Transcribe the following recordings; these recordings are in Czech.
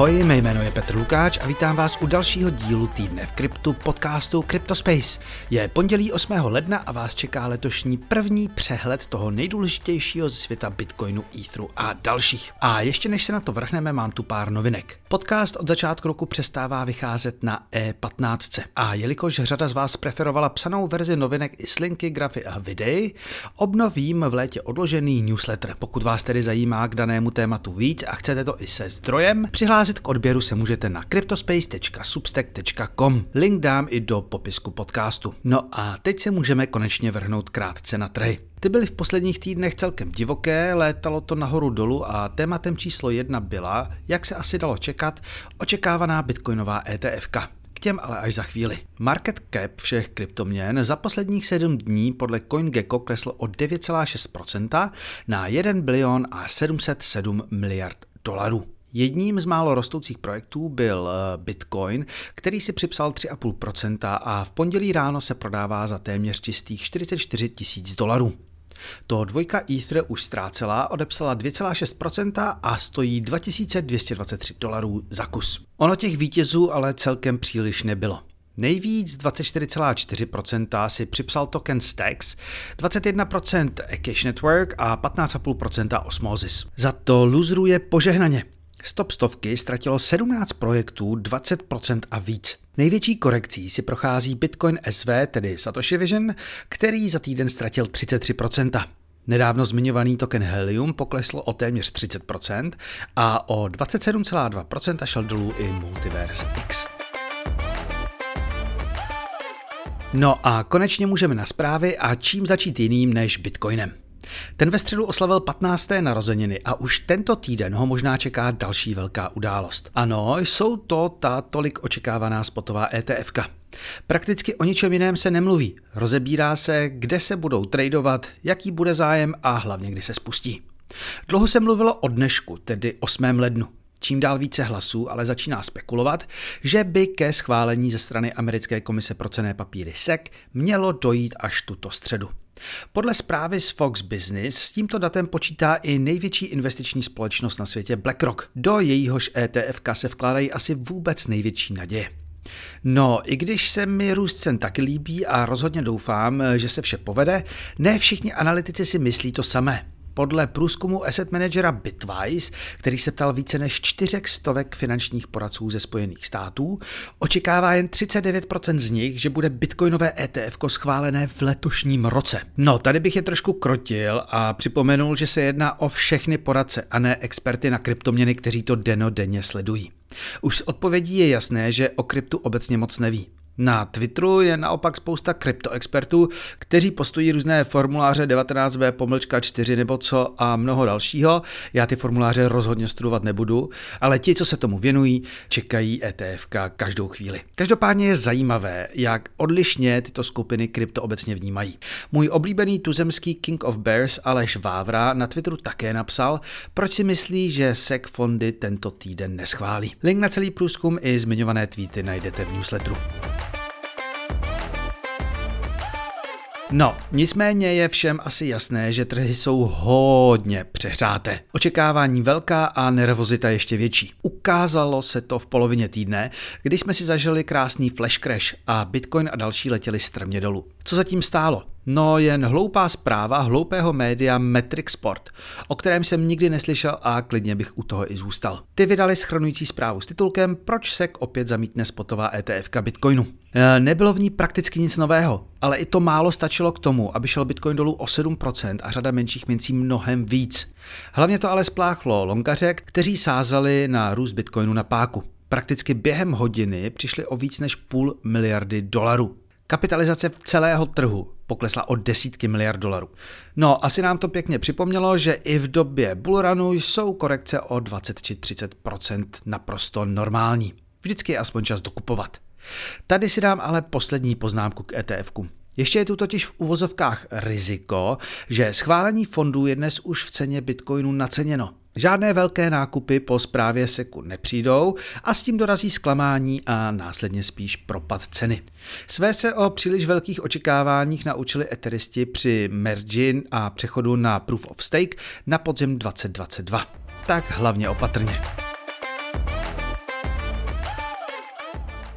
Ahoj, mé jméno je Petr Lukáč a vítám vás u dalšího dílu týdne v kryptu podcastu CryptoSpace. Je pondělí 8. ledna a vás čeká letošní první přehled toho nejdůležitějšího ze světa Bitcoinu, Etheru a dalších. A ještě než se na to vrhneme, mám tu pár novinek. Podcast od začátku roku přestává vycházet na E15. A jelikož řada z vás preferovala psanou verzi novinek i s linky, grafy a videí, obnovím v létě odložený newsletter. Pokud vás tedy zajímá k danému tématu víc a chcete to i se zdrojem, přihlásit k odběru se můžete na cryptospace.substack.com. Link dám i do popisku podcastu. No a teď se můžeme konečně vrhnout krátce na trhy. Ty byly v posledních týdnech celkem divoké, létalo to nahoru dolů a tématem číslo jedna byla, jak se asi dalo čekat, očekávaná bitcoinová ETFK. K těm ale až za chvíli. Market cap všech kryptoměn za posledních 7 dní podle CoinGecko klesl o 9,6% na 1 bilion a 707 miliard dolarů. Jedním z málo rostoucích projektů byl eh, Bitcoin, který si připsal 3,5% a v pondělí ráno se prodává za téměř čistých 44 tisíc dolarů. To dvojka Ether už ztrácela, odepsala 2,6% a stojí 2223 dolarů za kus. Ono těch vítězů ale celkem příliš nebylo. Nejvíc 24,4% si připsal token Stacks, 21% Cash Network a 15,5% Osmosis. Za to loserů je požehnaně. Stop stovky ztratilo 17 projektů 20% a víc. Největší korekcí si prochází Bitcoin SV, tedy Satoshi Vision, který za týden ztratil 33%. Nedávno zmiňovaný token Helium poklesl o téměř 30% a o 27,2% šel dolů i Multiverse X. No a konečně můžeme na zprávy a čím začít jiným než Bitcoinem. Ten ve středu oslavil 15. narozeniny a už tento týden ho možná čeká další velká událost. Ano, jsou to ta tolik očekávaná spotová ETFK. Prakticky o ničem jiném se nemluví. Rozebírá se, kde se budou tradovat, jaký bude zájem a hlavně kdy se spustí. Dlouho se mluvilo o dnešku, tedy 8. lednu. Čím dál více hlasů ale začíná spekulovat, že by ke schválení ze strany Americké komise pro cené papíry SEC mělo dojít až tuto středu. Podle zprávy z Fox Business s tímto datem počítá i největší investiční společnost na světě BlackRock. Do jejíhož ETFK se vkládají asi vůbec největší naděje. No, i když se mi růst cen taky líbí a rozhodně doufám, že se vše povede, ne všichni analytici si myslí to samé. Podle průzkumu asset managera Bitwise, který se ptal více než čtyřek stovek finančních poradců ze Spojených států, očekává jen 39% z nich, že bude bitcoinové ETF schválené v letošním roce. No, tady bych je trošku krotil a připomenul, že se jedná o všechny poradce a ne experty na kryptoměny, kteří to denodenně sledují. Už z odpovědí je jasné, že o kryptu obecně moc neví. Na Twitteru je naopak spousta kryptoexpertů, kteří postují různé formuláře 19b pomlčka 4 nebo co a mnoho dalšího. Já ty formuláře rozhodně studovat nebudu, ale ti, co se tomu věnují, čekají ETF každou chvíli. Každopádně je zajímavé, jak odlišně tyto skupiny krypto obecně vnímají. Můj oblíbený tuzemský King of Bears Aleš Vávra na Twitteru také napsal, proč si myslí, že SEC fondy tento týden neschválí. Link na celý průzkum i zmiňované tweety najdete v newsletteru. No, nicméně je všem asi jasné, že trhy jsou hodně přehřáté. Očekávání velká a nervozita ještě větší. Ukázalo se to v polovině týdne, kdy jsme si zažili krásný flash crash a Bitcoin a další letěli strmě dolů. Co zatím stálo? No jen hloupá zpráva hloupého média Metric Sport, o kterém jsem nikdy neslyšel a klidně bych u toho i zůstal. Ty vydali schrnující zprávu s titulkem Proč SEC opět zamítne spotová ETF Bitcoinu. E, nebylo v ní prakticky nic nového, ale i to málo stačilo k tomu, aby šel Bitcoin dolů o 7% a řada menších mincí mnohem víc. Hlavně to ale spláchlo longaře, kteří sázali na růst Bitcoinu na páku. Prakticky během hodiny přišli o víc než půl miliardy dolarů. Kapitalizace celého trhu poklesla o desítky miliard dolarů. No, asi nám to pěkně připomnělo, že i v době bullrunu jsou korekce o 20 či 30% naprosto normální. Vždycky je aspoň čas dokupovat. Tady si dám ale poslední poznámku k ETFku. Ještě je tu totiž v uvozovkách riziko, že schválení fondů je dnes už v ceně bitcoinu naceněno. Žádné velké nákupy po zprávě seku nepřijdou a s tím dorazí zklamání a následně spíš propad ceny. Své se o příliš velkých očekáváních naučili eteristi při mergin a přechodu na Proof of Stake na podzim 2022. Tak hlavně opatrně.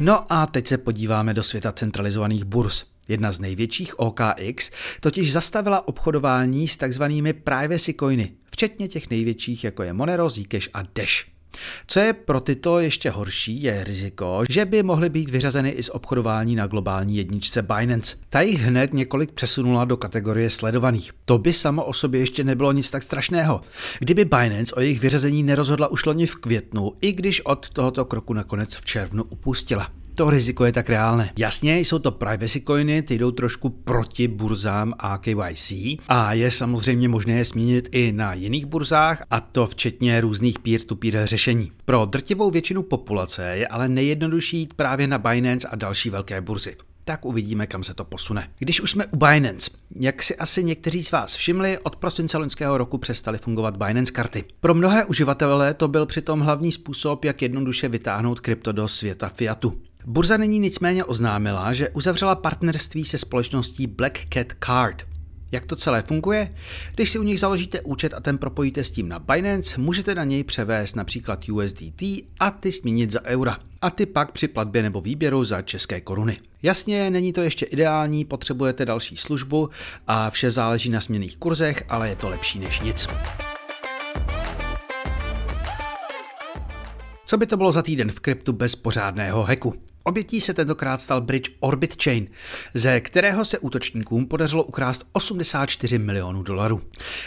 No a teď se podíváme do světa centralizovaných burz. Jedna z největších OKX totiž zastavila obchodování s takzvanými privacy coiny, včetně těch největších jako je Monero, Zcash a Dash. Co je pro tyto ještě horší, je riziko, že by mohly být vyřazeny i z obchodování na globální jedničce Binance. Ta jich hned několik přesunula do kategorie sledovaných. To by samo o sobě ještě nebylo nic tak strašného. Kdyby Binance o jejich vyřazení nerozhodla už loni v květnu, i když od tohoto kroku nakonec v červnu upustila to riziko je tak reálné. Jasně, jsou to privacy coiny, ty jdou trošku proti burzám a KYC a je samozřejmě možné je změnit i na jiných burzách a to včetně různých peer-to-peer řešení. Pro drtivou většinu populace je ale nejjednodušší jít právě na Binance a další velké burzy tak uvidíme, kam se to posune. Když už jsme u Binance, jak si asi někteří z vás všimli, od prosince loňského roku přestaly fungovat Binance karty. Pro mnohé uživatele to byl přitom hlavní způsob, jak jednoduše vytáhnout krypto do světa fiatu. Burza nyní nicméně oznámila, že uzavřela partnerství se společností Black Cat Card. Jak to celé funguje? Když si u nich založíte účet a ten propojíte s tím na Binance, můžete na něj převést například USDT a ty směnit za eura. A ty pak při platbě nebo výběru za české koruny. Jasně, není to ještě ideální, potřebujete další službu a vše záleží na směných kurzech, ale je to lepší než nic. Co by to bylo za týden v kryptu bez pořádného heku? Obětí se tentokrát stal bridge Orbit Chain, ze kterého se útočníkům podařilo ukrást 84 milionů dolarů.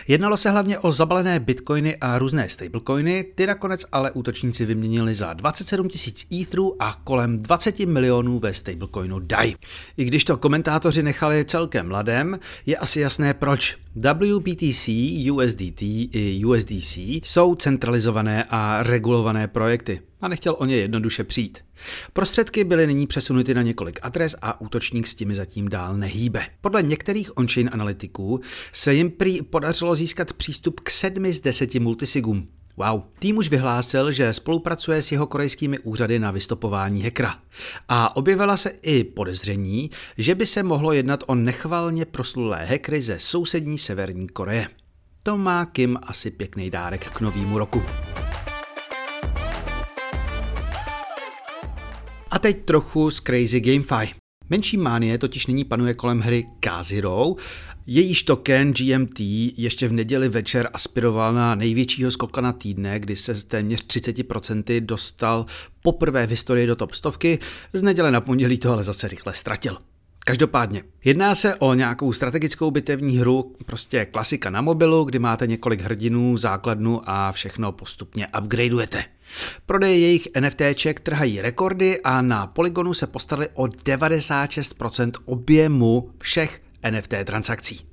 Jednalo se hlavně o zabalené bitcoiny a různé stablecoiny, ty nakonec ale útočníci vyměnili za 27 tisíc etherů a kolem 20 milionů ve stablecoinu DAI. I když to komentátoři nechali celkem mladém, je asi jasné proč. WBTC, USDT i USDC jsou centralizované a regulované projekty a nechtěl o ně jednoduše přijít. Prostředky byly nyní přesunuty na několik adres a útočník s těmi zatím dál nehýbe. Podle některých on-chain analytiků se jim prý podařilo získat přístup k sedmi z deseti multisigům. Wow. Tým už vyhlásil, že spolupracuje s jeho korejskými úřady na vystopování hekra. A objevila se i podezření, že by se mohlo jednat o nechvalně proslulé hekry ze sousední Severní Koreje. To má Kim asi pěkný dárek k novému roku. A teď trochu z Crazy GameFi. Menší mánie totiž nyní panuje kolem hry Kaziro. Jejíž token GMT ještě v neděli večer aspiroval na největšího skoka na týdne, kdy se téměř 30% dostal poprvé v historii do top stovky. Z neděle na pondělí to ale zase rychle ztratil. Každopádně, jedná se o nějakou strategickou bitevní hru, prostě klasika na mobilu, kdy máte několik hrdinů, základnu a všechno postupně upgradeujete. Prodeje jejich NFTček trhají rekordy a na Polygonu se postarali o 96% objemu všech NFT transakcí.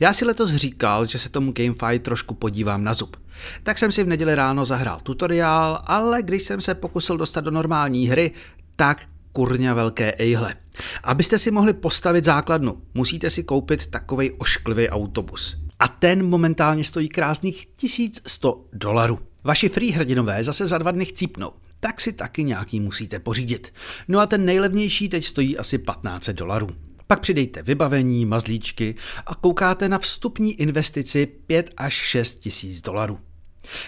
Já si letos říkal, že se tomu GameFi trošku podívám na zub. Tak jsem si v neděli ráno zahrál tutoriál, ale když jsem se pokusil dostat do normální hry, tak kurňa velké ejhle. Abyste si mohli postavit základnu, musíte si koupit takovej ošklivý autobus. A ten momentálně stojí krásných 1100 dolarů. Vaši free hrdinové zase za dva dny chcípnou, tak si taky nějaký musíte pořídit. No a ten nejlevnější teď stojí asi 15 dolarů. Pak přidejte vybavení, mazlíčky a koukáte na vstupní investici 5 až 6 tisíc dolarů.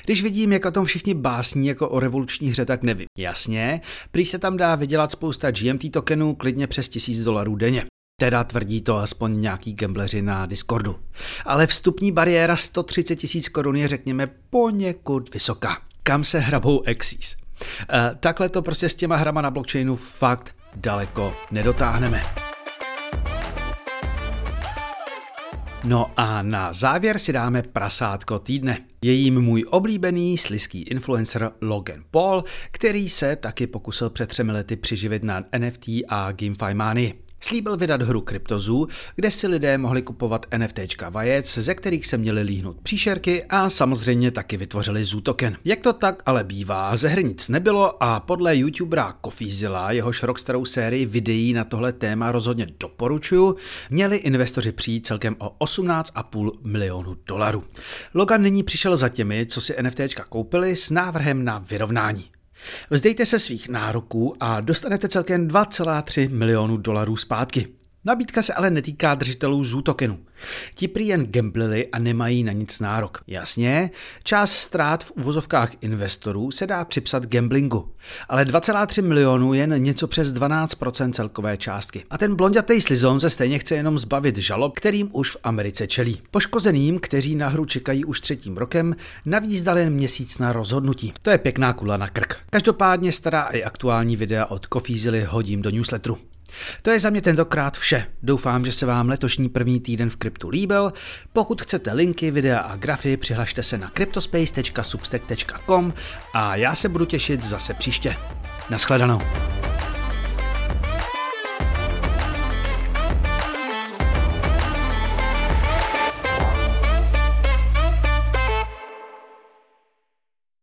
Když vidím, jak o tom všichni básní jako o revoluční hře, tak nevím. Jasně, prý se tam dá vydělat spousta GMT tokenů klidně přes tisíc dolarů denně. Teda tvrdí to aspoň nějaký gambleři na Discordu. Ale vstupní bariéra 130 tisíc korun je řekněme poněkud vysoká. Kam se hrabou exis? E, takhle to prostě s těma hrama na blockchainu fakt daleko nedotáhneme. No a na závěr si dáme prasátko týdne. Je jím můj oblíbený sliský influencer Logan Paul, který se taky pokusil před třemi lety přiživit na NFT a GameFi Money. Slíbil vydat hru Cryptozoo, kde si lidé mohli kupovat NFTčka vajec, ze kterých se měli líhnout příšerky a samozřejmě taky vytvořili Zoo token. Jak to tak ale bývá, ze hry nic nebylo a podle youtubera Kofizila, jehož rockstarou sérii videí na tohle téma rozhodně doporučuju, měli investoři přijít celkem o 18,5 milionů dolarů. Logan nyní přišel za těmi, co si NFTčka koupili s návrhem na vyrovnání. Vzdejte se svých nároků a dostanete celkem 2,3 milionů dolarů zpátky. Nabídka se ale netýká držitelů zútokenu. Ti prý jen gamblili a nemají na nic nárok. Jasně, část ztrát v uvozovkách investorů se dá připsat gamblingu, ale 2,3 milionů jen něco přes 12% celkové částky. A ten blondětej slizon se stejně chce jenom zbavit žalob, kterým už v Americe čelí. Poškozeným, kteří na hru čekají už třetím rokem, navíc dal jen měsíc na rozhodnutí. To je pěkná kula na krk. Každopádně stará i aktuální videa od Coffeezily hodím do newsletteru. To je za mě tentokrát vše. Doufám, že se vám letošní první týden v kryptu líbil. Pokud chcete linky, videa a grafy, přihlašte se na cryptospace.substack.com a já se budu těšit zase příště. Naschledanou.